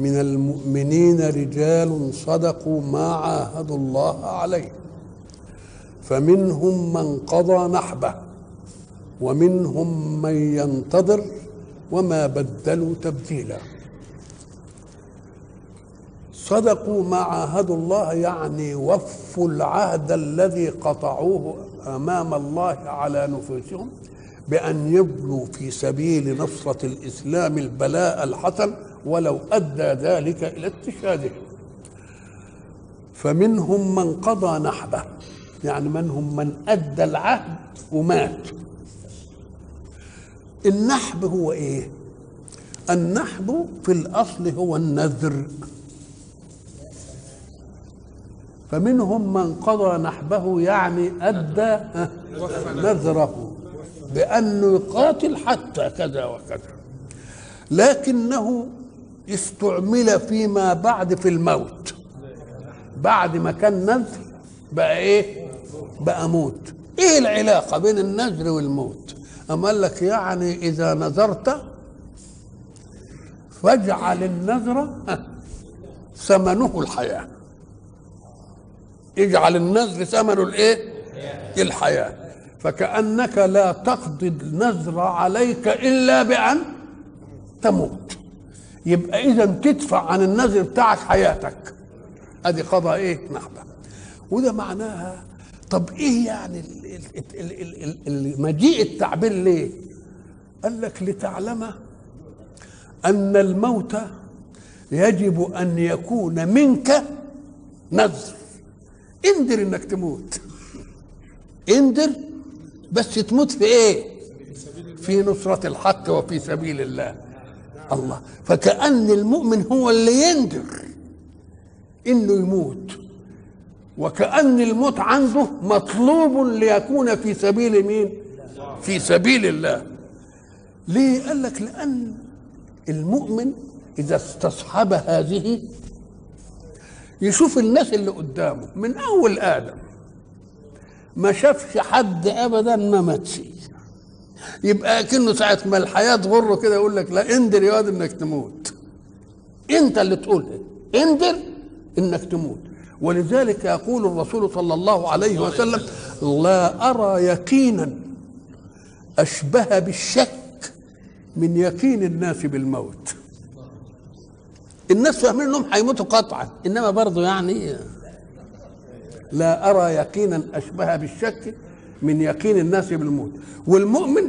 من المؤمنين رجال صدقوا ما عاهدوا الله عليه. فمنهم من قضى نحبه ومنهم من ينتظر وما بدلوا تبديلا. صدقوا ما عاهدوا الله يعني وفوا العهد الذي قطعوه أمام الله على نفوسهم بأن يبلوا في سبيل نصرة الإسلام البلاء الحسن ولو أدى ذلك إلى استشهادهم فمنهم من قضى نحبه يعني منهم من أدى العهد ومات. النحب هو إيه؟ النحب في الأصل هو النذر. فمنهم من قضى نحبه يعني أدى نذره بأنه يقاتل حتى كذا وكذا. لكنه استعمل فيما بعد في الموت. بعد ما كان نذر بقى إيه؟ بقى موت. إيه العلاقة بين النذر والموت؟ أم قال لك يعني إذا نذرت فاجعل النذر ثمنه الحياة. اجعل النذر ثمنه الإيه؟ الحياة. فكأنك لا تقضي النذر عليك إلا بأن تموت. يبقى إذا تدفع عن النذر بتاعك حياتك. أدي قضاء إيه؟ نحبة وده معناها طب إيه يعني مجيء التعبير ليه؟ قال لك لتعلم أن الموت يجب أن يكون منك نذر. انذر إنك تموت. انذر بس تموت في إيه؟ في نصرة الحق وفي سبيل الله. الله فكأن المؤمن هو اللي ينذر إنه يموت وكأن الموت عنده مطلوب ليكون في سبيل مين؟ في سبيل الله. ليه؟ قال لك لأن المؤمن إذا استصحب هذه يشوف الناس اللي قدامه من أول آدم ما شافش حد أبدا ما ماتش يبقى كأنه ساعة ما الحياة تغره كده يقول لك لا انذر يا واد إنك تموت. أنت اللي تقول انذر إنك تموت. ولذلك يقول الرسول صلى الله عليه وسلم لا أرى يقينا أشبه بالشك من يقين الناس بالموت. الناس فاهمين إنهم هيموتوا قطعا إنما برضه يعني لا أرى يقينا أشبه بالشك من يقين الناس بالموت والمؤمن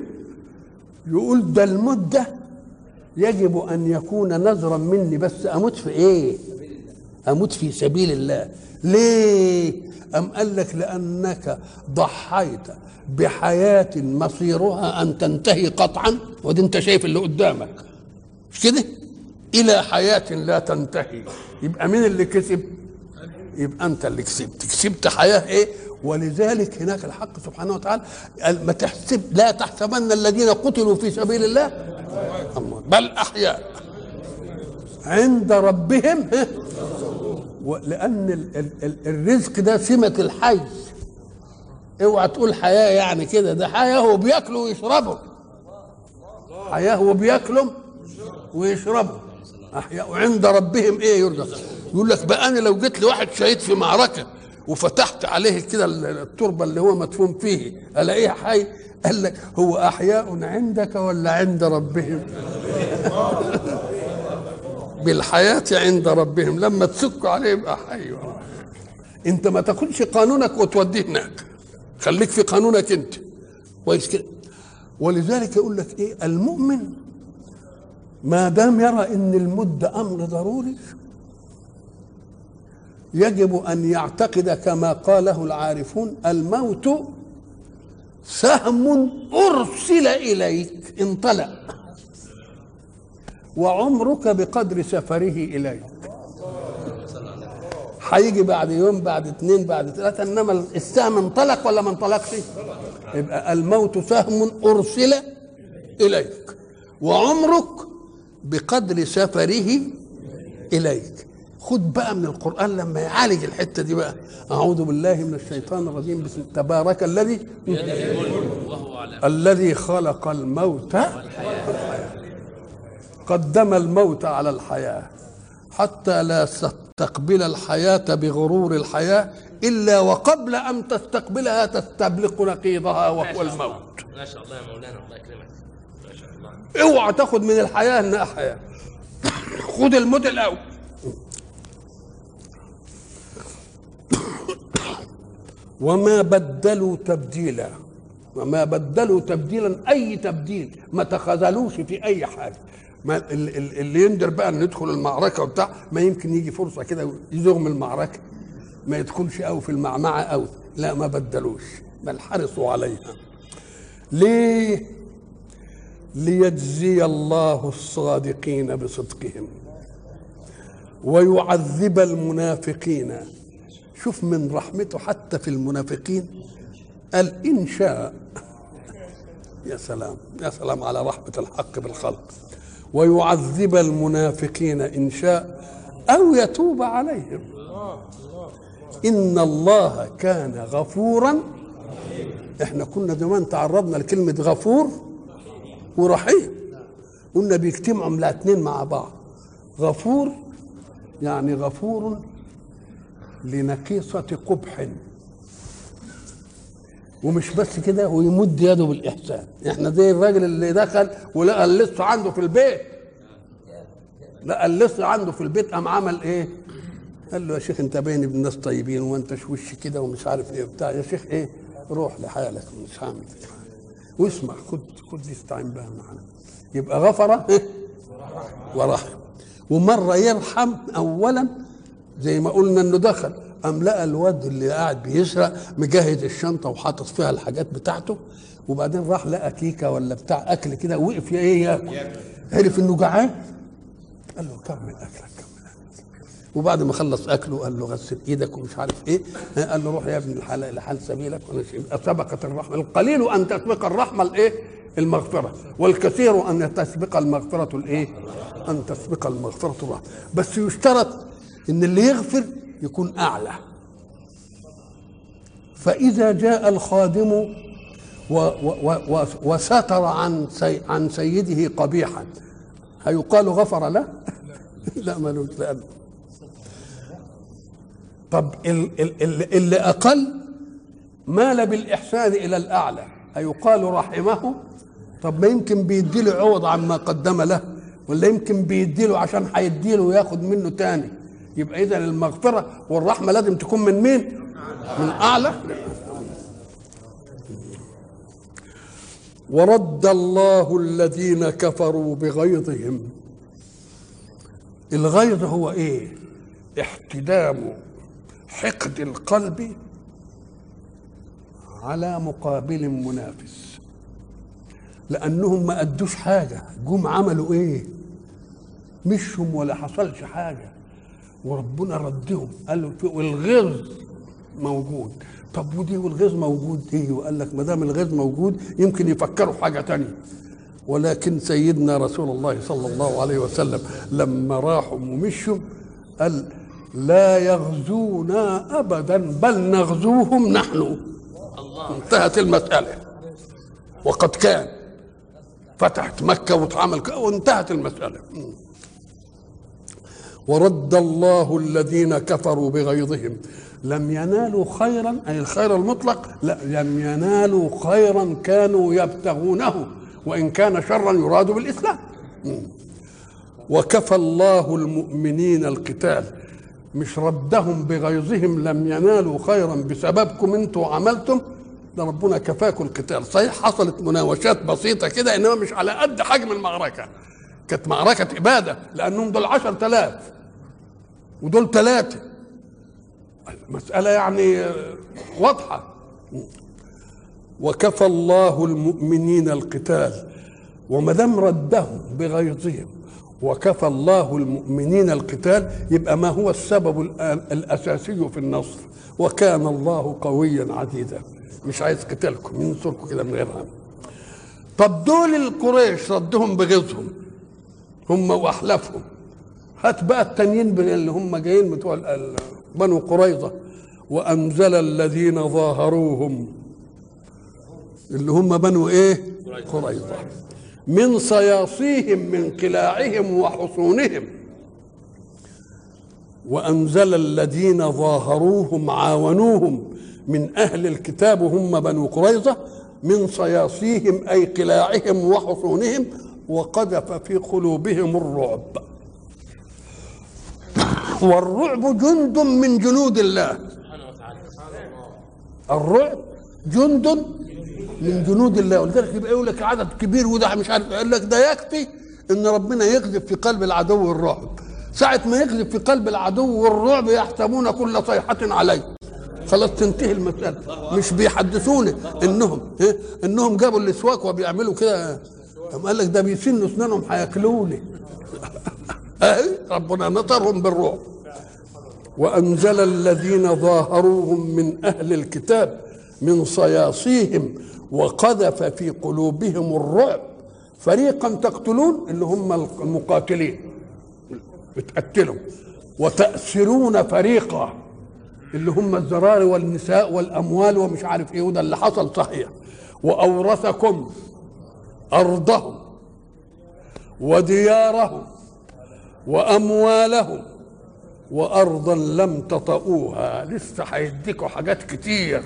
يقول ده الموت ده يجب أن يكون نذرا مني بس أموت في إيه؟ أموت في سبيل الله. ليه؟ أم قال لك لأنك ضحيت بحياة مصيرها أن تنتهي قطعا؟ ودي أنت شايف اللي قدامك. مش كده؟ إلى حياة لا تنتهي. يبقى مين اللي كسب؟ يبقى أنت اللي كسبت. كسبت حياة إيه؟ ولذلك هناك الحق سبحانه وتعالى ما تحسب لا تحسبن الذين قتلوا في سبيل الله بل أحياء. عند ربهم لأن الرزق ده سمة الحي. اوعى تقول حياة يعني كده ده حياة هو بياكلوا ويشربوا حياة هو بياكلوا ويشربوا أحياء. وعند ربهم إيه يرزق؟ يقول لك بقى أنا لو جيت لواحد شهيد في معركة وفتحت عليه كده التربة اللي هو مدفون فيه الاقيه حي؟ قال لك هو أحياء عندك ولا عند ربهم؟ بالحياة عند ربهم لما تسكوا عليه يبقى حي. أنت ما تاخدش قانونك وتوديه هناك. خليك في قانونك أنت. كويس كده. ولذلك يقول لك إيه؟ المؤمن ما دام يرى إن المد أمر ضروري يجب أن يعتقد كما قاله العارفون الموت سهم أرسل إليك انطلق. وعمرك بقدر سفره إليك. هيجي بعد يوم بعد اثنين بعد ثلاثة إنما السهم انطلق ولا ما انطلقش؟ يبقى الموت سهم أرسل إليك. وعمرك بقدر سفره إليك. خد بقى من القرآن لما يعالج الحتة دي بقى. أعوذ بالله من الشيطان الرجيم. بسم تبارك الذي الذي خلق الموت قدم الموت على الحياة حتى لا تستقبل الحياة بغرور الحياة إلا وقبل أن تستقبلها تستبلق نقيضها وهو الموت. ما شاء الله يا مولانا الله يكرمك. ما شاء الله. اوعى تاخد من الحياة إنها حياة. خد الموت الأول. وما بدلوا تبديلا. وما بدلوا تبديلا أي تبديل؟ ما تخاذلوش في أي حاجة. ما ال- ال- اللي يندر بقى ان ندخل المعركة وبتاع ما يمكن يجي فرصة كده يزغم المعركة. ما يدخلش قوي في المعمعة قوي لا ما بدلوش. بل حرصوا عليها. ليه؟ ليجزي الله الصادقين بصدقهم. ويعذب المنافقين. شوف من رحمته حتى في المنافقين قال إن شاء يا سلام يا سلام على رحمة الحق بالخلق. ويعذب المنافقين إن شاء أو يتوب عليهم. إن الله كان غفورا إحنا كنا زمان تعرضنا لكلمة غفور ورحيم. قلنا بيجتمعوا الاثنين مع بعض. غفور يعني غفور لنقيصة قبح. ومش بس كده ويمد يده بالإحسان. إحنا زي الراجل اللي دخل ولقى اللص عنده في البيت. لقى اللص عنده في البيت قام عمل إيه؟ قال له يا شيخ أنت باين ابن ناس طيبين وأنت وش كده ومش عارف إيه بتاع يا شيخ إيه؟ روح لحالك مش هعمل. واسمع خد خد دي استعين بها معنا. يبقى غفر إيه؟ ورحم ومرة يرحم اولا زي ما قلنا إنه دخل. قام لقى الواد اللي قاعد بيسرق مجهز الشنطة وحاطط فيها الحاجات بتاعته وبعدين راح لقى كيكة ولا بتاع أكل كده وقف يا إيه ياكل عرف إنه جعان؟ قال له كمل أكلك كمل أكلك. وبعد ما خلص أكله قال له غسل إيدك ومش عارف إيه. قال له روح يا ابن الحلال لحال سبيلك. وأنا سبقت الرحمة. القليل أن تسبق الرحمة الإيه؟ المغفرة. والكثير أن تسبق المغفرة الإيه؟ أن تسبق المغفرة الرحمة. بس يشترط إن اللي يغفر يكون أعلى. فإذا جاء الخادم و و وستر عن عن سيده قبيحا هيقال غفر له؟ لا ملوش لأنه طب ال- ال- ال- اللي أقل مال بالإحسان إلى الأعلى هيقال رحمه؟ طب ما يمكن بيديله عوض عما قدم له ولا يمكن بيديله عشان هيديله وياخد منه تاني؟ يبقى إذا المغفرة والرحمة لازم تكون من مين؟ من أعلى. ورد الله الذين كفروا بغيظهم. الغيظ هو إيه؟ احتدام حقد القلب على مقابل منافس. لأنهم ما أدوش حاجة. جم عملوا إيه؟ مشهم ولا حصلش حاجة. وربنا ردهم قال له والغيظ موجود. طب ودي والغيظ موجود إيه؟ وقال لك ما دام الغيظ موجود يمكن يفكروا في حاجة تانية. ولكن سيدنا رسول الله صلى الله عليه وسلم لما راحوا ومشوا قال لا يغزونا ابدا بل نغزوهم نحن. انتهت المسألة. وقد كان فتحت مكة واتعمل ك- وانتهت المسألة. ورد الله الذين كفروا بغيظهم. لم ينالوا خيرا أي الخير المطلق لا لم ينالوا خيرا كانوا يبتغونه وإن كان شرا يراد بالإسلام. وكفى الله المؤمنين القتال. مش ردهم بغيظهم لم ينالوا خيرا بسببكم أنتوا عملتم؟ ده ربنا كفاكم القتال. صحيح حصلت مناوشات بسيطة كده إنما مش على قد حجم المعركة. كانت معركة اباده لأنهم دول عشر تلاف ودول ثلاثة المسألة يعني واضحة. وكفى الله المؤمنين القتال وما دام ردهم بغيظهم وكفى الله المؤمنين القتال يبقى ما هو السبب الأساسي في النصر. وكان الله قويا عزيزا مش عايز قتالكم ينصركم كده من غير هم طب دول القريش ردهم بغيظهم هم وأحلافهم. هات بقى التانيين اللي هم جايين بتوع بنو قريظة. وأنزل الذين ظاهروهم. اللي هم بنو إيه؟ قريظة. من صياصيهم من قلاعهم وحصونهم. وأنزل الذين ظاهروهم عاونوهم. من أهل الكتاب هم بنو قريظة. من صياصيهم أي قلاعهم وحصونهم. وقذف في قلوبهم الرعب. والرعب جند من جنود الله. الرعب جند من جنود الله. ولذلك يبقى يقول لك عدد كبير وده مش عارف يقول لك ده يكفي إن ربنا يقذف في قلب العدو الرعب. ساعة ما يقذف في قلب العدو الرعب يحسبون كل صيحة عليه. خلاص تنتهي المسألة. مش بيحدثوني. إنهم؟ إنهم جابوا الأسواق وبيعملوا كده. قال لك ده بيسنوا أسنانهم هياكلوني. أهي ربنا نطرهم بالرعب وأنزل الذين ظاهروهم من أهل الكتاب من صياصيهم وقذف في قلوبهم الرعب. فريقا تقتلون اللي هم المقاتلين. بتقتلوا وتأسرون فريقا اللي هم الزرار والنساء والأموال ومش عارف إيه وده اللي حصل صحيح. وأورثكم أرضهم وديارهم وأموالهم وأرضا لم تطئوها. لسه هيديكوا حاجات كتير.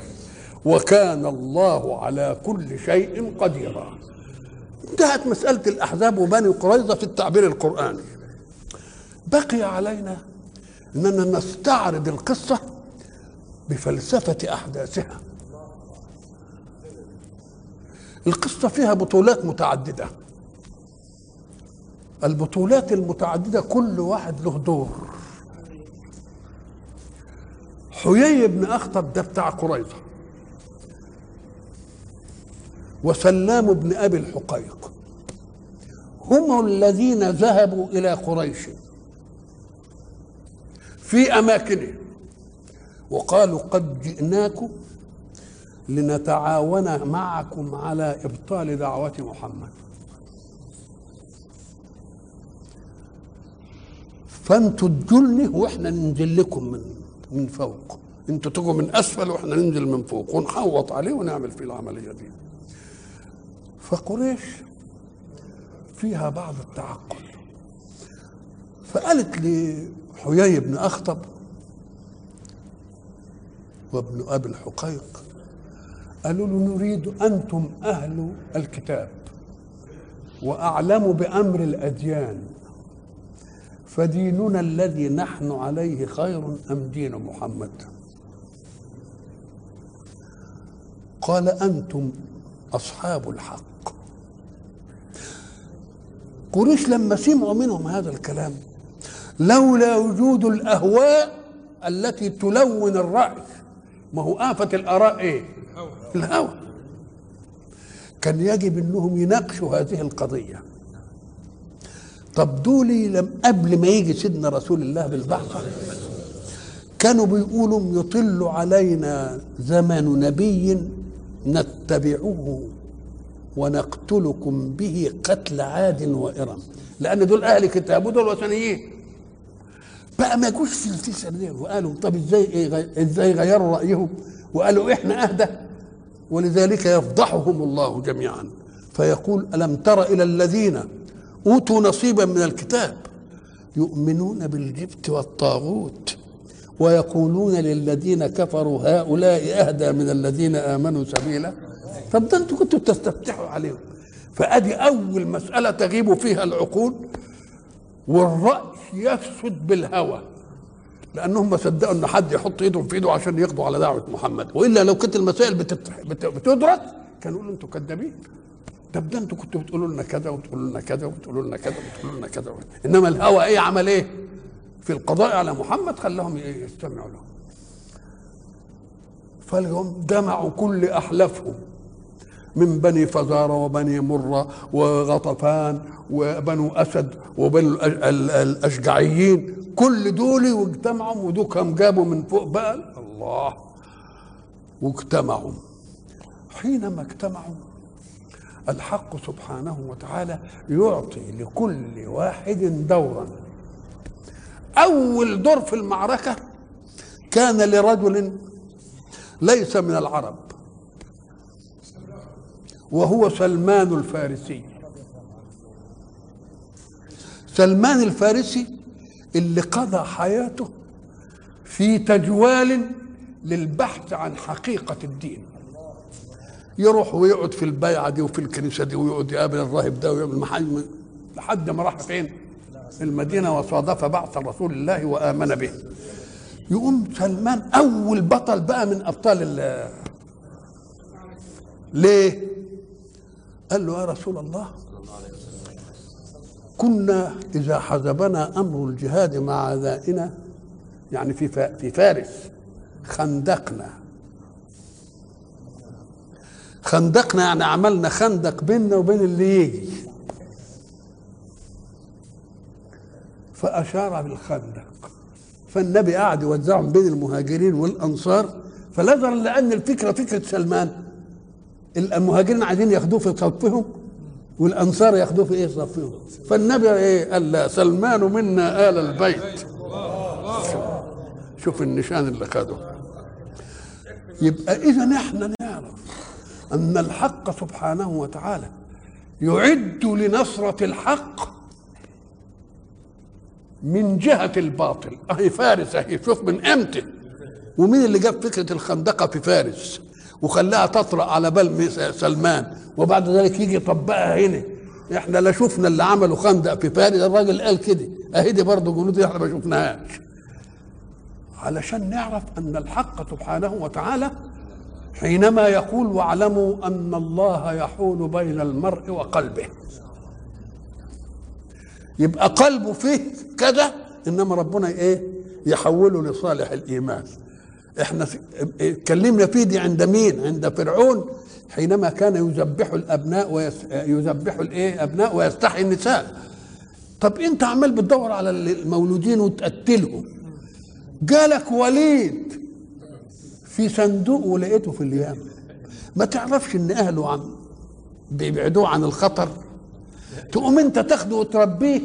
وكان الله على كل شيء قديرا. انتهت مسألة الأحزاب وبني قريظة في التعبير القرآني. بقي علينا أننا نستعرض القصة بفلسفة أحداثها. القصة فيها بطولات متعددة. البطولات المتعددة كل واحد له دور. حيي بن أخطب ده بتاع قريظة. وسلام بن أبي الحقيق. هم الذين ذهبوا إلى قريش في أماكنهم. وقالوا قد جئناكم لنتعاون معكم على إبطال دعوة محمد. فانتوا تجلني وإحنا ننزل لكم من من فوق. أنتوا تجوا من أسفل وإحنا ننزل من فوق ونحوط عليه ونعمل فيه العملية دي فقريش فيها بعض التعقل. فقالت لحيي بن أخطب وابن أبي الحقيق قالوا له نريد أنتم أهل الكتاب وأعلم بأمر الأديان. فديننا الذي نحن عليه خير أم دين محمد؟ قال أنتم أصحاب الحق. قريش لما سمعوا منهم هذا الكلام لولا وجود الأهواء التي تلون الرأي ما هو آفة الآراء إيه؟ الهوى. كان يجب أنهم يناقشوا هذه القضية. طب دولي لم قبل ما يجي سيدنا رسول الله بالبعثة كانوا بيقولوا يطل علينا زمن نبي نتبعه ونقتلكم به قتل عاد وإرم. لأن دول أهل كتاب ودول وثنيين. بقى ما يجوش في الفيسة دي وقالوا طب إزاي إزاي غيروا رأيهم؟ وقالوا إحنا أهدى. ولذلك يفضحهم الله جميعا. فيقول ألم تر إلى الذين أوتوا نصيبا من الكتاب. يؤمنون بالجبت والطاغوت ويقولون للذين كفروا هؤلاء أهدى من الذين آمنوا سبيلا. طب ده أنتوا كنتوا تستفتحوا عليهم. فأدي أول مسألة تغيب فيها العقول. والرأي يفسد بالهوى لأنهم ما صدقوا إن حد يحط إيدهم في إيده عشان يقضوا على دعوة محمد. وإلا لو كانت المسائل بتتح... بت... بتدرس كانوا يقولوا أنتوا كذابين. طب ده أنتوا كنتوا بتقولوا لنا كذا وتقولوا لنا كذا وتقولوا لنا كذا وتقولوا لنا كذا إنما الهوى إيه؟ عمل إيه؟ في القضاء على محمد خلاهم يستمعوا له. فالهم جمعوا كل أحلافهم. من بني فزارة وبني مرة وغطفان وبنو أسد وبنو الأشجعيين. كل دول واجتمعوا ودوكهم جابوا من فوق بقى؟ الله. واجتمعوا. حينما اجتمعوا الحق سبحانه وتعالى يعطي لكل واحد دورا. أول دور في المعركة كان لرجل ليس من العرب وهو سلمان الفارسي. سلمان الفارسي اللي قضى حياته في تجوال للبحث عن حقيقة الدين. يروح ويقعد في البيعة دي وفي الكنيسة دي ويقعد يقابل الراهب ده ويعمل محل لحد ما راح فين؟ المدينة وصادف بعث رسول الله وآمن به يقوم سلمان أول بطل بقى من أبطال ال ليه؟ قال له يا رسول الله كنا إذا حزبنا أمر الجهاد مع أعدائنا يعني في في فارس خندقنا خندقنا يعني عملنا خندق بيننا وبين اللي يجي. فأشار بالخندق. فالنبي قعد يوزعهم بين المهاجرين والأنصار. فنظرا لأن الفكرة فكرة سلمان. المهاجرين عايزين ياخدوه في صفهم والأنصار ياخدوه في إيه؟ صفهم. فالنبي إيه؟ قال لا سلمان منا آل البيت. شوف النشان اللي خده. يبقى إذا نعرف أن الحق سبحانه وتعالى يعد لنصرة الحق من جهة الباطل. أهي فارس أهي شوف من إمتى. ومين اللي جاب فكرة الخندقة في فارس؟ وخلاها تطرأ على بال سلمان وبعد ذلك يجي يطبقها هنا. إحنا لا شفنا اللي عملوا خندق في فارس الراجل قال كده. أهي دي برضه جنود إحنا ما شفناهاش. علشان نعرف أن الحق سبحانه وتعالى حينما يقول واعلموا أن الله يحول بين المرء وقلبه. يبقى قلبه فيه كذا إنما ربنا إيه؟ يحوله لصالح الإيمان. إحنا اتكلمنا فيه دي عند مين؟ عند فرعون حينما كان يذبح الأبناء ويذبح الإيه؟ أبناء ويستحي النساء. طب أنت عمال بتدور على المولودين وتقتلهم. جالك وليد في صندوق ولقيته في اليمن. ما تعرفش إن أهله عم بيبعدوه عن الخطر. تقوم أنت تاخده وتربيه.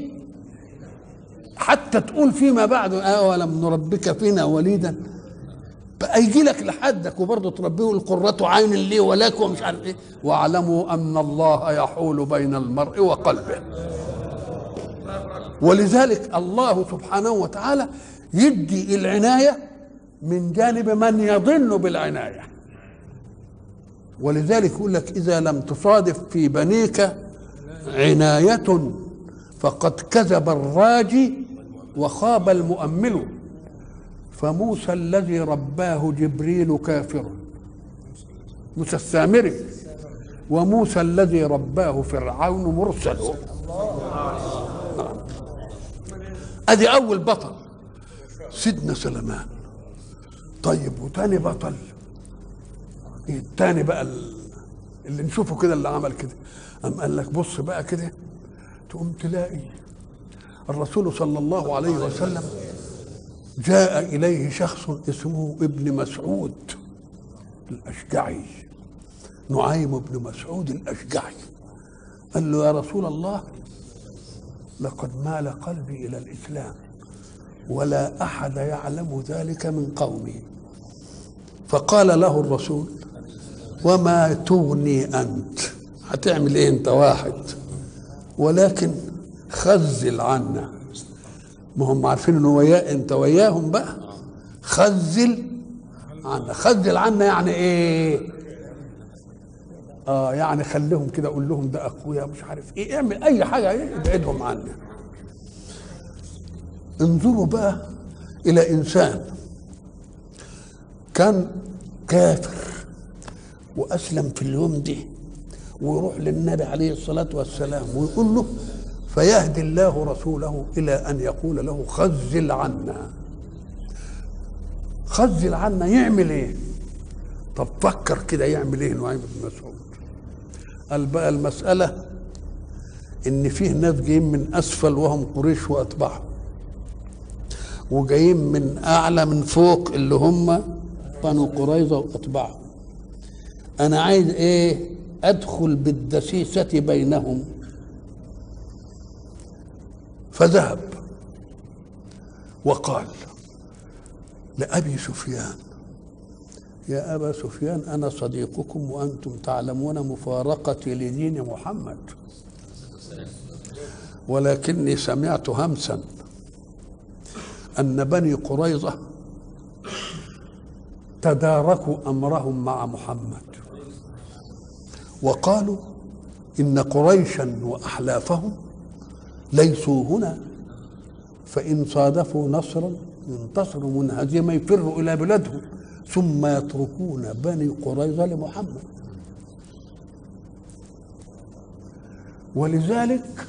حتى تقول فيما بعد أولم نربك فينا وليدا. بقى يجي لك لحدك وبرضه تربيه القرة عين لي ولك ومش عارف إيه. واعلموا أن الله يحول بين المرء وقلبه. ولذلك الله سبحانه وتعالى يدي العناية من جانب من يظن بالعناية. ولذلك يقول لك إذا لم تصادف في بنيك عناية فقد كذب الراجي وخاب المؤمل. فموسى الذي رباه جبريل كافر. موسى السامري. وموسى الذي رباه فرعون مرسل. ادي أول بطل سيدنا سليمان. طيب وتاني بطل. التاني بقى اللي نشوفه كده اللي عمل كده قام قال لك بص بقى كده تقوم تلاقي الرسول صلى الله عليه وسلم جاء إليه شخص اسمه ابن مسعود الأشجعي نعيم بن مسعود الأشجعي. قال له يا رسول الله لقد مال قلبي إلى الإسلام. ولا أحد يعلم ذلك من قومي. فقال له الرسول وما تغني أنت؟ هتعمل إيه أنت واحد؟ ولكن خزل عنا. ما هم عارفين إنه ويا أنت وياهم بقى. خزل عنا. خزل عنا يعني إيه؟ آه يعني خليهم كده قول لهم ده أخويا مش عارف إيه. اعمل أي حاجة إيه ابعدهم عنا. انظروا بقى إلى إنسان كان كافر وأسلم في اليوم دي ويروح للنبي عليه الصلاة والسلام ويقول له فيهدي الله رسوله إلى أن يقول له خزل عنا. خزل عنا يعمل إيه؟ طب فكر كده يعمل إيه نعيم بن مسعود؟ قال بقى المسألة إن فيه ناس جايين من أسفل وهم قريش وأتباعهم. وجايين من أعلى من فوق اللي هم بنو قريظة وأتباعهم. أنا عايز إيه؟ أدخل بالدسيسة بينهم. فذهب وقال لأبي سفيان يا أبا سفيان أنا صديقكم وأنتم تعلمون مفارقتي لدين محمد. ولكني سمعت همسا. أن بني قريظة تداركوا أمرهم مع محمد. وقالوا إن قريشا وأحلافهم ليسوا هنا فإن صادفوا نصرا ينتصروا من هزيمة يفروا إلى بلادهم. ثم يتركون بني قريظة لمحمد. ولذلك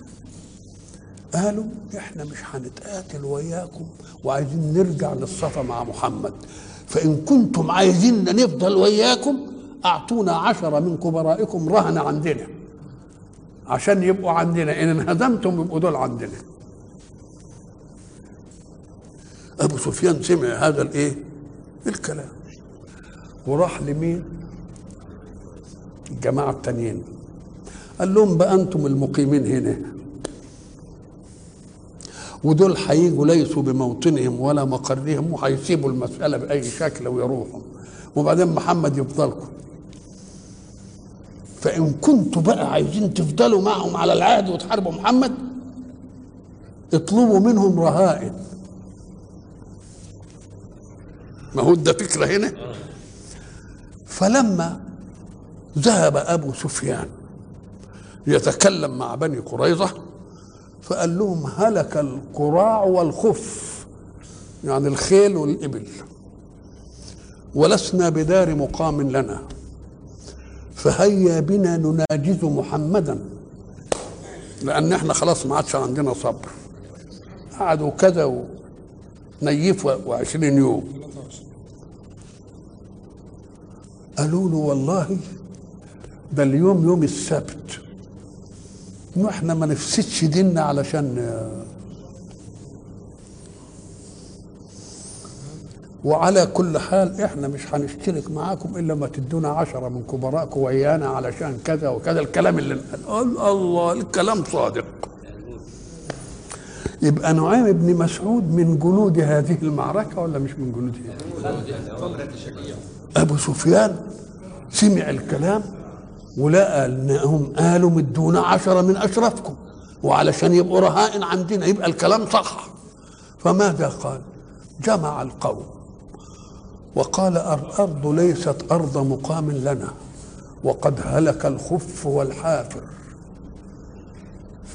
قالوا إحنا مش هنتقاتل وياكم وعايزين نرجع للصفا مع محمد. فإن كنتم عايزين نفضل وياكم أعطونا عشرة من كبرائكم رهن عندنا عشان يبقوا عندنا. إن انهزمتم يبقوا دول عندنا. أبو سفيان سمع هذا الإيه؟ الكلام. وراح لمين؟ الجماعة التانيين. قال لهم بقى أنتم المقيمين هنا. ودول هيجوا ليسوا بموطنهم ولا مقرهم وهيسيبوا المسألة بأي شكل ويروحوا. وبعدين محمد يفضلكم. فإن كنتوا بقى عايزين تفضلوا معهم على العهد وتحاربوا محمد اطلبوا منهم رهائن. ما هو ده فكرة هنا؟ فلما ذهب أبو سفيان يتكلم مع بني قريظة فقال لهم هلك القراع والخف يعني الخيل والإبل. ولسنا بدار مقام لنا. فهيا بنا نناجز محمدا. لأن إحنا خلاص ما عادش عندنا صبر. قعدوا كذا ونيفوا وعشرين يوم. قالوا له والله ده اليوم يوم السبت. وإحنا ما نفسدش ديننا علشان وعلى كل حال إحنا مش هنشترك معاكم إلا ما تدونا عشرة من كبرائكم ويانا علشان كذا وكذا. الكلام اللي الله الكلام صادق. يبقى نعيم بن مسعود من جنود هذه المعركة ولا مش من جنودها أبو سفيان سمع الكلام. ولقى أنهم قالوا مدونا عشرة من أشرفكم. وعلشان يبقوا رهائن عندنا يبقى الكلام صح. فماذا قال؟ جمع القوم وقال الأرض ليست أرض مقام لنا وقد هلك الخف والحافر.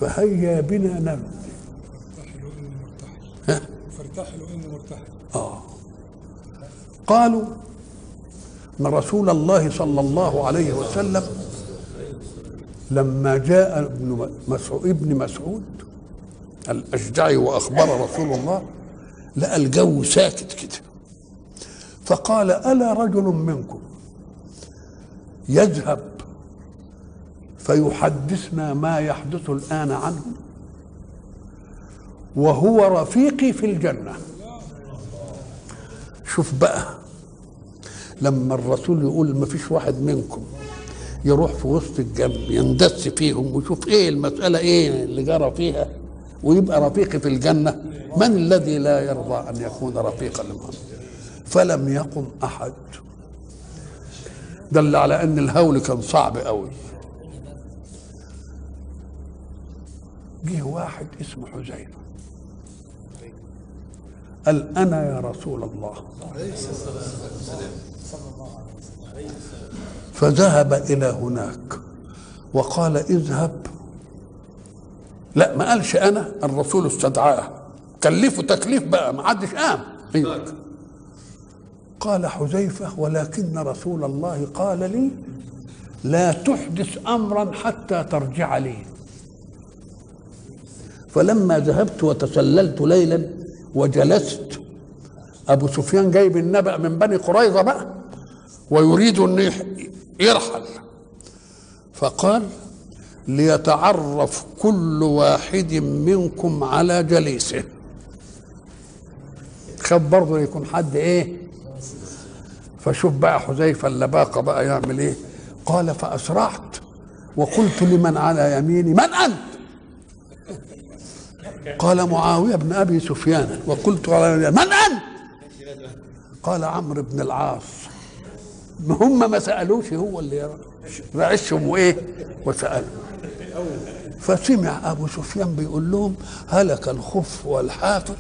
فهيا بنا ها؟ فارتحلوا مرتحل آه. قالوا إن رسول الله صلى الله عليه وسلم لما جاء ابن مسعود ابن مسعود الأشجعي وأخبر رسول الله لقى الجو ساكت كده. فقال ألا رجل منكم يذهب فيحدثنا ما يحدث الآن عنه؟ وهو رفيقي في الجنة. شوف بقى لما الرسول يقول ما فيش واحد منكم يروح في وسط الجنب يندس فيهم ويشوف إيه المسألة إيه اللي جرى فيها ويبقى رفيقي في الجنة. من الذي لا يرضى أن يكون رفيقا لمحمد فلم يقم أحد. دل على أن الهول كان صعب قوي جه واحد اسمه حذيفة قال أنا يا رسول الله. فذهب إلى هناك وقال اذهب. لا ما قالش أنا الرسول استدعاه. كلفه تكليف بقى ما حدش قام. أيوة. قال حذيفة ولكن رسول الله قال لي لا تحدث أمرا حتى ترجع لي. فلما ذهبت وتسللت ليلا وجلست أبو سفيان جايب النبأ من بني قريظة بقى. ويريد أن يرحل. فقال ليتعرف كل واحد منكم على جليسه. خد برضه يكون حد إيه؟ فشوف بقى حذيفة اللباقه بقى يعمل إيه؟ قال فأسرعت وقلت لمن على يميني من أنت؟ قال معاوية بن أبي سفيان. وقلت على من أنت؟ قال عمرو بن العاص. هم ما سألوش هو اللي رعشهم وإيه؟ وسألوا. فسمع أبو سفيان بيقول لهم هلك الخف والحافر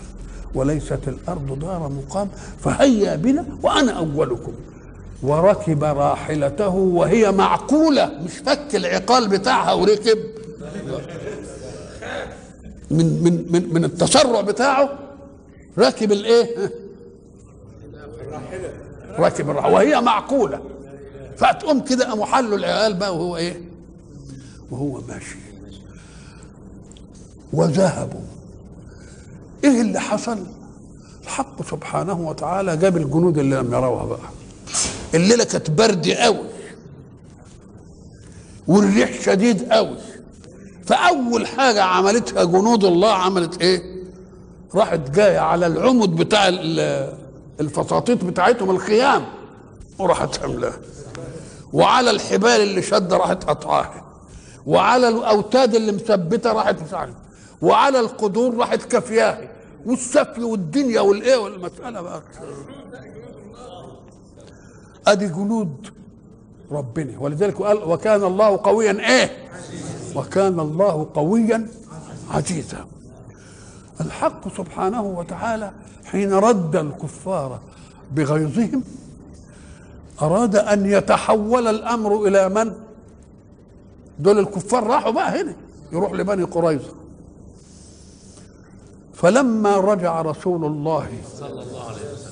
وليست الأرض دار مقام فهيا بنا وأنا أولكم. وركب راحلته وهي معقولة مش فك العقال بتاعها وركب. من من من من التسرع بتاعه راكب الإيه؟ راكب الراحله وهي معقولة. فتقوم كده قاموا حلوا العيال بقى وهو إيه؟ وهو ماشي. وذهبوا. إيه اللي حصل؟ الحق سبحانه وتعالى جاب الجنود اللي لم يروها بقى. الليلة كانت برد قوي. والريح شديد قوي. فأول حاجة عملتها جنود الله عملت إيه؟ راحت جاية على العمد بتاع ال- الفساطيط بتاعتهم الخيام وراحت حملها وعلى الحبال اللي شدة راحت قطعاها وعلى الأوتاد اللي مثبتة راحت عارف وعلى القدور راحت كافياها والسفل والدنيا والإيه والمسألة بقى. أدي جنود ربنا. ولذلك قال وكان الله قويا إيه؟ وكان الله قويا عزيزا. الحق سبحانه وتعالى حين رد الكفار بغيظهم أراد أن يتحول الأمر إلى من؟ دول الكفار راحوا بقى هنا يروح لبني قريظة. فلما رجع رسول الله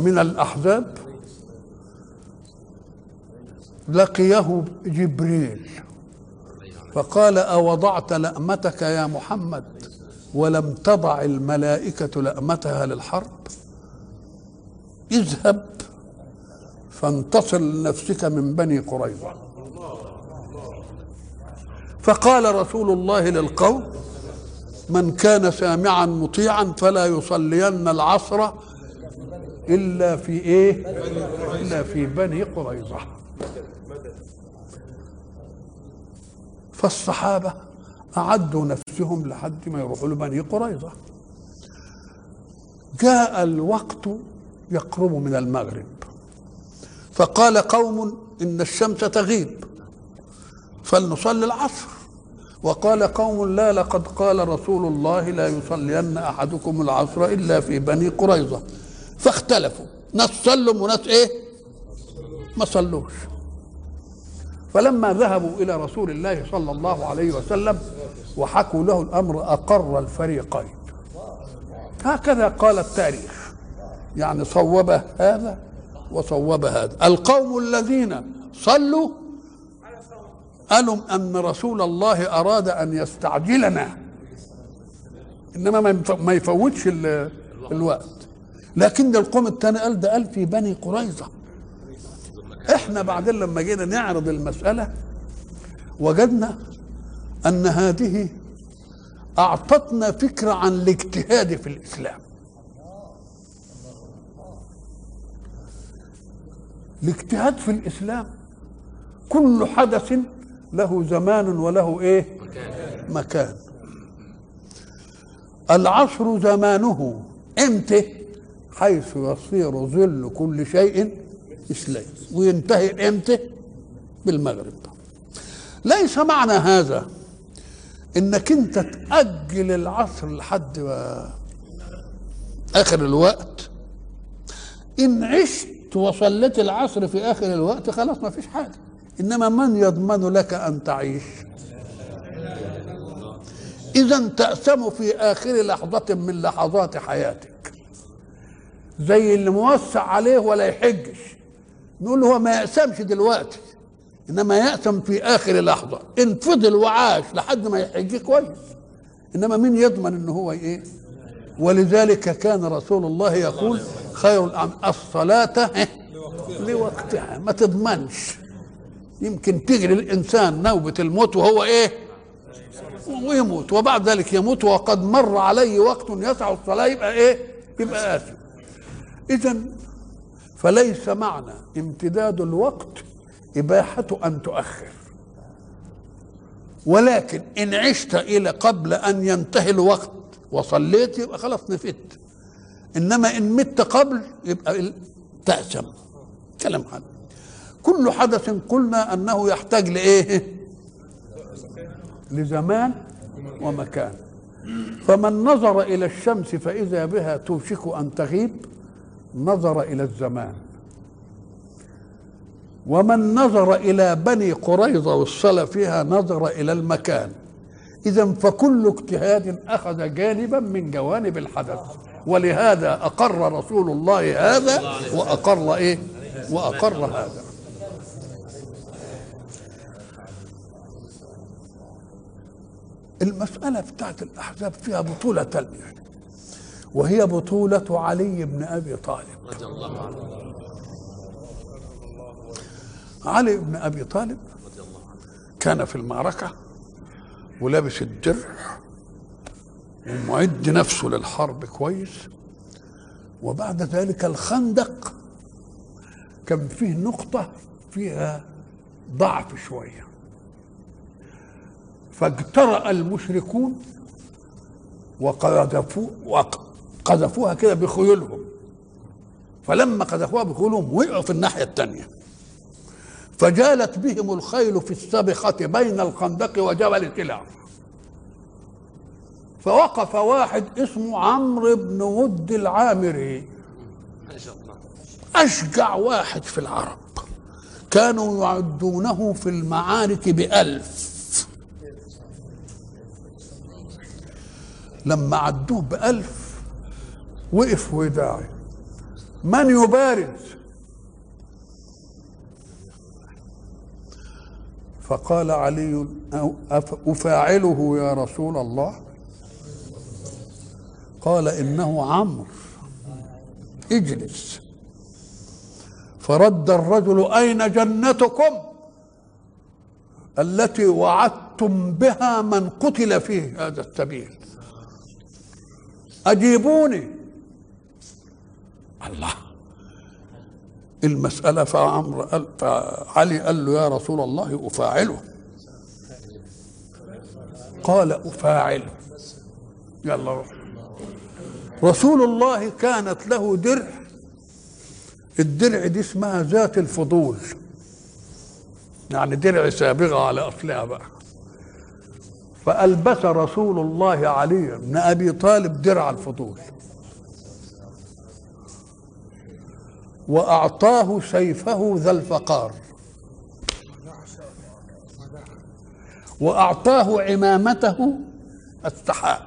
من الأحزاب لقيه جبريل فقال أوضعت لأمتك يا محمد؟ ولم تضع الملائكة لأمتها للحرب اذهب فانتصر لنفسك من بني قريظة. فقال رسول الله للقوم من كان سامعا مطيعا فلا يصلين العصر إلا في إيه؟ إلا في بني قريظة. فالصحابة أعدوا نفسهم. لحد ما يروحوا لبني قريظة. جاء الوقت يقرب من المغرب. فقال قوم إن الشمس تغيب فلنصلي العصر. وقال قوم لا لقد قال رسول الله لا يصلين أحدكم العصر إلا في بني قريظة. فاختلفوا ناس صلوا وناس إيه؟ ما صلوش. فلما ذهبوا إلى رسول الله صلى الله عليه وسلم وحكوا له الأمر أقر الفريقين. هكذا قال التاريخ. يعني صوب هذا وصوب هذا. القوم الذين صلوا قالوا أن رسول الله أراد أن يستعجلنا. إنما ما يف- ما يفوتش ال- الوقت. لكن القوم الثاني قال ده قال في بني قريظة. إحنا بعدين لما جينا نعرض المسألة وجدنا أن هذه أعطتنا فكرة عن الاجتهاد في الإسلام. الاجتهاد في الإسلام كل حدث له زمان وله إيه؟ مكان. العصر زمانه إمتى؟ حيث يصير ظل كل شيء إسلام. وينتهي إمتى؟ بالمغرب. ليس معنى هذا إنك أنت تأجل العصر لحد آخر الوقت. إن عشت وصليت العصر في آخر الوقت خلاص ما فيش حاجة. إنما من يضمن لك أن تعيش؟ إذا تأسم في آخر لحظة من لحظات حياتك. زي اللي موسع عليه ولا يحجش. نقول له هو ما يأسمش دلوقتي. إنما يأسم في آخر لحظة. ان فضل وعاش لحد ما يحج كويس. إنما مين يضمن ان هو إيه؟ ولذلك كان رسول الله يقول خير الأعمال الصلاة إيه؟ لوقتها. ما تضمنش. يمكن تجري الإنسان نوبة الموت وهو إيه؟ ويموت. وبعد ذلك يموت. وقد مر عليه وقت يسع الصلاة يبقى إيه؟ يبقى اثم اذا فليس معنى امتداد الوقت إباحة أن تؤخر. ولكن إن عشت إلى قبل أن ينتهي الوقت وصليت يبقى خلاص نفدت. إنما إن مت قبل يبقى تأثم. كلام حد. كل حدث قلنا أنه يحتاج لإيه؟ لزمان ومكان. فمن نظر إلى الشمس فإذا بها توشك أن تغيب نظر إلى الزمان. ومن نظر إلى بني قريظة والصلاة فيها نظر إلى المكان. اذا فكل اجتهاد أخذ جانبا من جوانب الحدث ولهذا أقر رسول الله هذا وأقر إيه؟ وأقر هذا. المسألة بتاعت الأحزاب فيها بطولة تانية وهي بطولة علي بن أبي طالب. رضي الله عنه. علي بن أبي طالب كان في المعركة ولابس الدرع ومعد نفسه للحرب كويس. وبعد ذلك الخندق كان فيه نقطة فيها ضعف شوية. فاجترأ المشركون وقذفوا وقذفوها كده بخيولهم. فلما قذفوها بخيولهم وقعوا في الناحية الثانية فجالت بهم الخيل في السبخة بين الخندق وجبل سلع فوقف واحد اسمه عمرو بن ود العامري. أشجع واحد في العرب كانوا يعدونه في المعارك بألف. لما عدوه بألف وقف وداعي من يبارز؟ فقال علي أفاعله يا رسول الله؟ قال إنه عمرو. اجلس. فرد الرجل أين جنتكم؟ التي وعدتم بها من قتل في هذا السبيل. أجيبوني. الله. المسألة فعمر قال فعلي قال له يا رسول الله أفاعله. قال أفاعله. يلا روح. رسول الله كانت له درع. الدرع دي اسمها ذات الفضول. يعني درع سابغة على أصلها بقى. فألبس رسول الله علي بن أبي طالب درع الفضول. وأعطاه سيفه ذا الفقار. وأعطاه عمامته السحاب.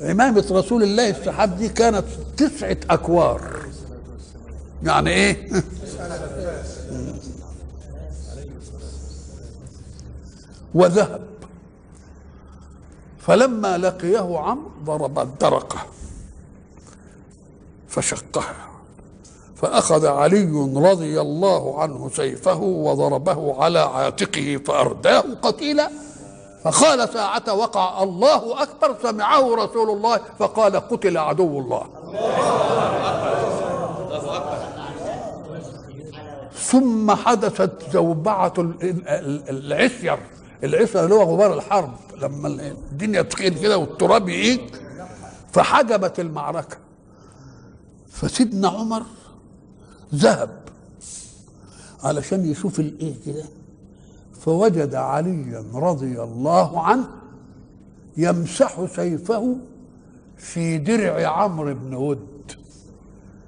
عمامة رسول الله السحاب دي كانت تسعة أكوار. يعني إيه؟ وذهب. فلما لقيه عمرو ضرب الدرقة فشقها فأخذ علي رضي الله عنه سيفه وضربه على عاتقه فأرداه قتيلا. فقال ساعة وقع الله أكبر سمعه رسول الله فقال قتل عدو الله. ثم حدثت زوبعة ال- ال- العسير العسير اللي هو غبار الحرب لما الدنيا تخيل كده والتراب يجيك فحجبت المعركة. فسيدنا عمر ذهب علشان يشوف الإيه كده. فوجد عليا رضي الله عنه يمسح سيفه في درع عمرو بن ود.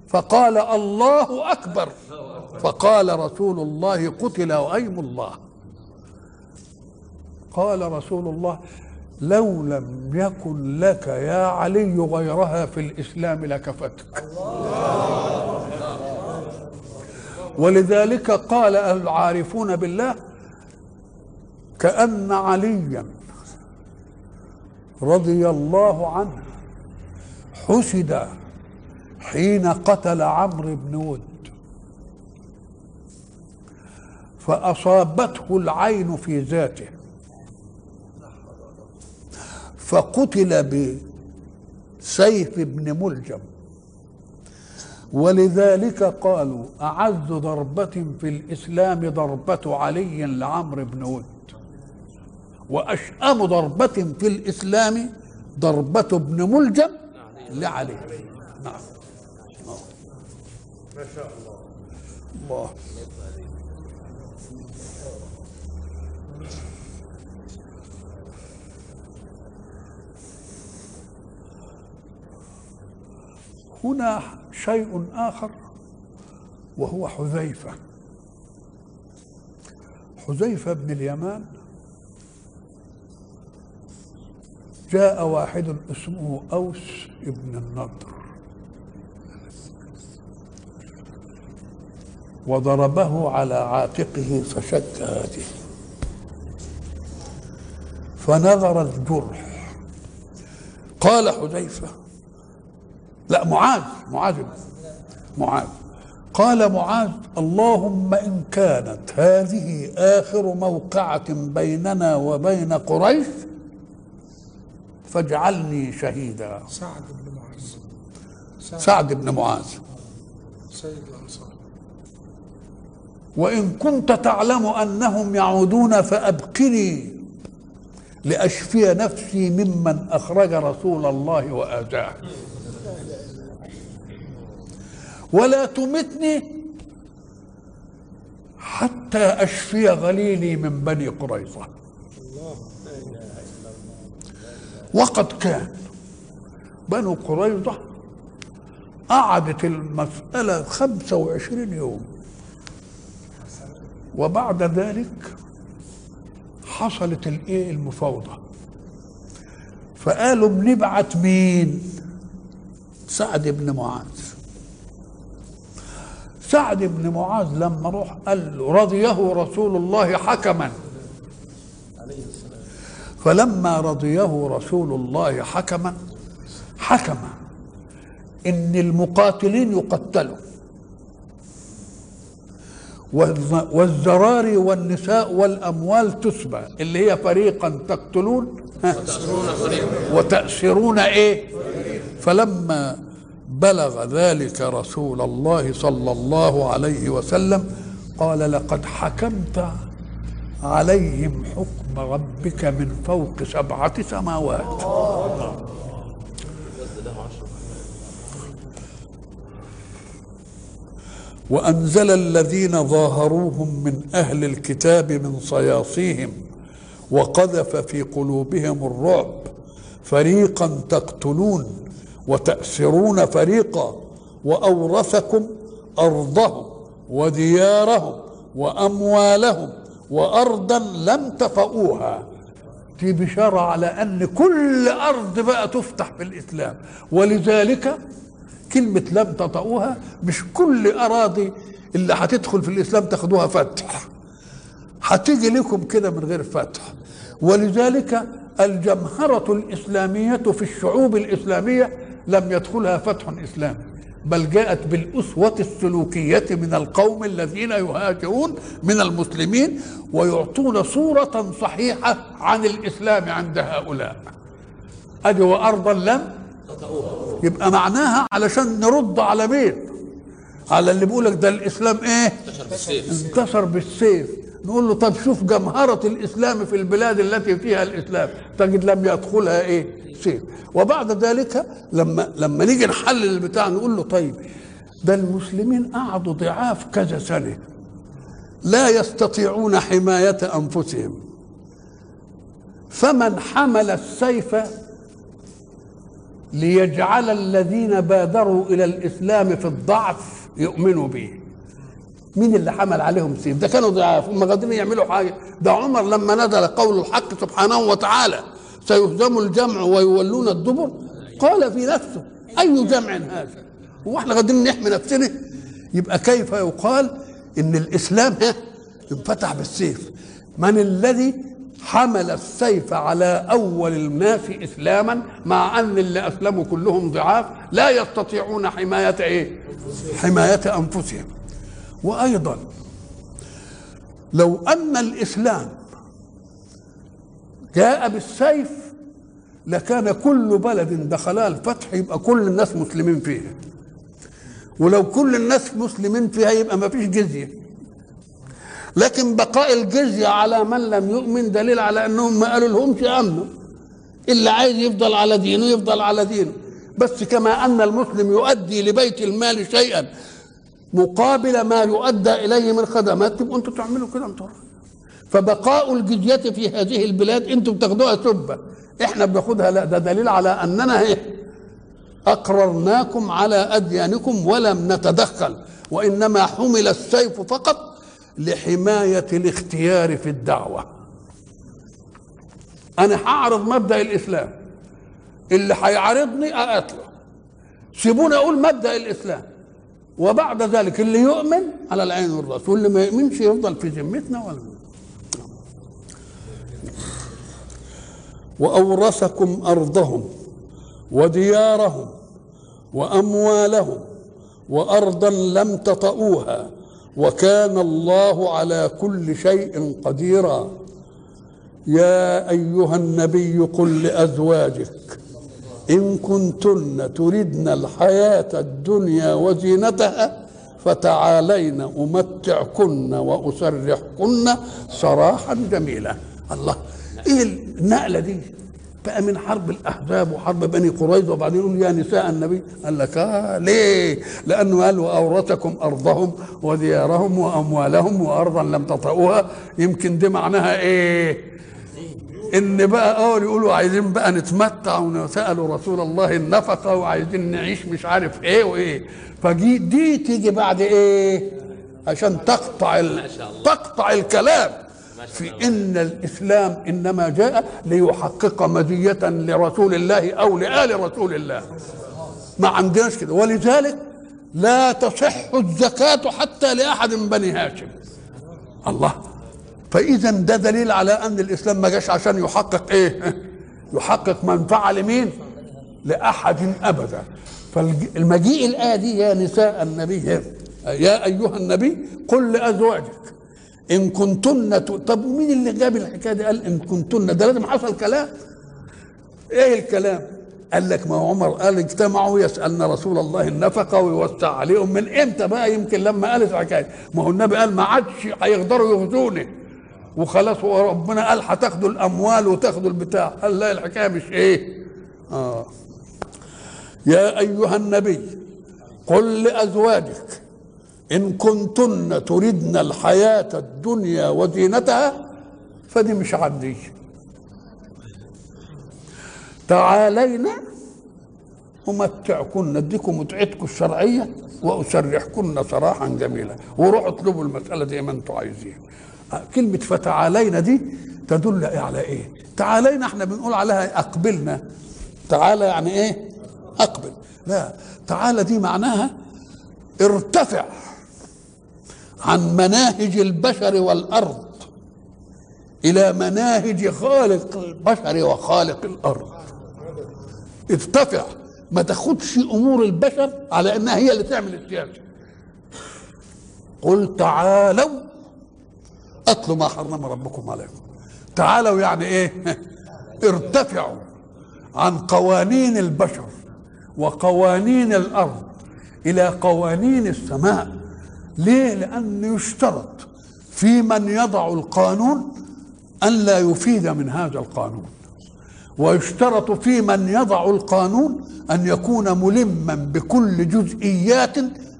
فقال الله أكبر. فقال رسول الله قتل وأيم الله. قال رسول الله لو لم يكن لك يا علي غيرها في الإسلام لكفتك. ولذلك قال العارفون بالله كأن عليا رضي الله عنه حسد حين قتل عمرو بن ود. فأصابته العين في ذاته. فقتل بسيف ابن ملجم. ولذلك قالوا أعز ضربة في الإسلام ضربة علي لعمرو بن ود وأشأم ضربة في الإسلام ضربة ابن ملجم لعلي. نعم. ما شاء الله. الله. هنا شيء آخر وهو حذيفة. حذيفة بن اليمان جاء واحد اسمه أوس بن النضر وضربه على عاتقه فشك هذه. فنظر الجرح قال حذيفة لا معاذ معاذ معاذ. قال معاذ اللهم إن كانت هذه آخر موقعة بيننا وبين قريش فاجعلني شهيدا. سعد بن معاذ. سعد, سعد بن معاذ. سيد الأنصار. وإن كنت تعلم أنهم يعودون فأبقني لأشفي نفسي ممن أخرج رسول الله وآذاه. ولا تمتني حتى أشفي غليلي من بني قريظة. وقد كان بنو قريظة قعدت المسألة خمسة وعشرين يوم. وبعد ذلك حصلت الإيه؟ المفاوضة. فقالوا بنبعت مين سعد بن معاذ سعد بن معاذ لما روح قال له رضيه رسول الله حكما. فلما رضيه رسول الله حكما حكم إن المقاتلين يقتلوا. والز- والزراري والنساء والأموال تسبى. اللي هي فريقا تقتلون وتأسرون إيه؟ فلما بلغ ذلك رسول الله صلى الله عليه وسلم قال لقد حكمت عليهم حكم ربك من فوق سبعة سماوات. وأنزل الذين ظاهروهم من أهل الكتاب من صياصيهم وقذف في قلوبهم الرعب فريقا تقتلون. وتأسرون فريقا وأورثكم أرضهم وديارهم وأموالهم وأرضا لم تطئوها في بشارة على أن كل أرض بقى تفتح في الإسلام. ولذلك كلمة لم تطئوها مش كل أراضي اللي هتدخل في الإسلام تاخدوها فتح. هتيجي لكم كده من غير فتح. ولذلك الجمهرة الإسلامية في الشعوب الإسلامية لم يدخلها فتح إسلامي بل جاءت بالأسوة السلوكية من القوم الذين يهاجرون من المسلمين ويعطون صورة صحيحة عن الإسلام عند هؤلاء. أدي وأرضا لم؟ يبقى معناها علشان نرد على مين؟ على اللي بيقول لك ده الإسلام إيه؟ انتصر بالسيف. نقول له طب شوف جمهرة الإسلام في البلاد التي فيها الإسلام تجد لم يدخلها إيه؟ سيف وبعد ذلك لما لما نيجي نحلل البتاع نقول له طيب ده المسلمين قعدوا ضعاف كذا سنة. لا يستطيعون حماية أنفسهم. فمن حمل السيف ليجعل الذين بادروا إلى الإسلام في الضعف يؤمنوا به. مين اللي حمل عليهم سيف؟ ده كانوا ضعاف. هم قادرين يعملوا حاجة. ده عمر لما نزل قول الحق سبحانه وتعالى. سيهزم الجمع ويولون الدبر؟ قال في نفسه أي جمع هذا؟ هو إحنا قادرين نحمي نفسنا. يبقى كيف يقال إن الإسلام ها انفتح بالسيف؟ من الذي حمل السيف على أول الناس إسلاما مع أن اللي أسلموا كلهم ضعاف لا يستطيعون حماية إيه؟ حماية أنفسهم. وأيضا لو أن الإسلام جاء بالسيف لكان كل بلد دخلها الفتح يبقى كل الناس مسلمين فيها. ولو كل الناس مسلمين فيها يبقى ما فيش جزية. لكن بقاء الجزية على من لم يؤمن دليل على أنهم ما قالوا لهمش أمنوا اللي عايز يفضل على دينه يفضل على دينه. بس كما أن المسلم يؤدي لبيت المال شيئا مقابل ما يؤدى إليه من خدمات تبقوا أنتوا تعملوا كده أنتوا فبقاء الجزية في هذه البلاد أنتم بتاخدوها سبة إحنا بناخدها لا ده دليل على أننا إيه أقررناكم على أديانكم ولم نتدخل وإنما حمل السيف فقط لحماية الاختيار في الدعوة. أنا هعرض مبدأ الإسلام. اللي هيعارضني أقتله. سيبوني أقول مبدأ الإسلام. وبعد ذلك اللي يؤمن على العين والراس واللي ما يؤمنش يفضل في ذمتنا ولا وأورثكم أرضهم وديارهم وأموالهم وأرضا لم تطئوها وكان الله على كل شيء قديرا. يا أيها النبي قل لأزواجك إن كنتن تردن الحياة الدنيا وزينتها فتعالين أمتعكن وأسرحكن سراحا جميلا. الله إيه النقلة دي؟ بقى من حرب الأحزاب وحرب بني قريظة وبعدين يقول يا نساء النبي. قال لك آه ليه؟ لأنه قال وأورثكم أرضهم وديارهم وأموالهم وأرضا لم تطئوها. يمكن دي معناها إيه؟ إن بقى آه يقولوا عايزين بقى نتمتع وسالوا رسول الله النفقة وعايزين نعيش مش عارف إيه وإيه. فدي دي تيجي بعد إيه؟ عشان تقطع ال... تقطع الكلام. في إن الإسلام إنما جاء ليحقق مزيه لرسول الله أو لآل رسول الله. ما عندناش كده. ولذلك لا تصح الزكاة حتى لأحد من بني هاشم. الله. فاذا ده دليل على أن الإسلام ما جاش عشان يحقق إيه؟ يحقق منفعة لمين؟ لأحد أبدا. فالمجيء الايه دي يا نساء النبي يا أيها النبي قل لأزواجك. إن كنتن. طب ومين اللي جاب الحكاية دي؟ قال إن كنتن. ده لازم حصل كلام. إيه الكلام؟ قال لك ما عمر قال اجتمعوا يسألن رسول الله النفقة ويوسع عليهم من إمتى بقى؟ يمكن لما قالت الحكاية. ما هو النبي قال ما عادش هيقدروا يغزوني وخلاص وربنا قال هتاخدوا الأموال وتاخدوا البتاع. قال لا الحكاية مش إيه؟ آه. يا أيها النبي قل لأزواجك إن كنتن تردن الحياة الدنيا وزينتها فدي مش عندي. تعالينا أمتعكن أديكم متعتكم الشرعية وأسرحكن سراحا جميلا. وروحوا اطلبوا المسألة زي ما أنتم عايزين. كلمة فتعالينا دي تدل على إيه؟ تعالينا إحنا بنقول عليها أقبلنا. تعالى يعني إيه؟ أقبل. لا تعالى دي معناها ارتفع. عن مناهج البشر والأرض إلى مناهج خالق البشر وخالق الأرض. ارتفع ما تاخدش أمور البشر على إنها هي اللي تعمل السياسة. قل تعالوا أتلوا ما حرم ربكم عليكم. تعالوا يعني إيه؟ ارتفعوا عن قوانين البشر وقوانين الأرض إلى قوانين السماء. ليه؟ لأن يشترط في من يضع القانون أن لا يفيد من هذا القانون. ويشترط في من يضع القانون أن يكون ملما بكل جزئيات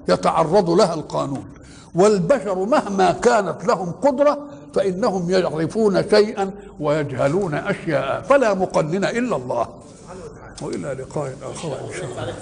يتعرض لها القانون. والبشر مهما كانت لهم قدرة فإنهم يعرفون شيئا ويجهلون أشياء. فلا مقنن إلا الله. وإلى لقاء آخر إن شاء الله.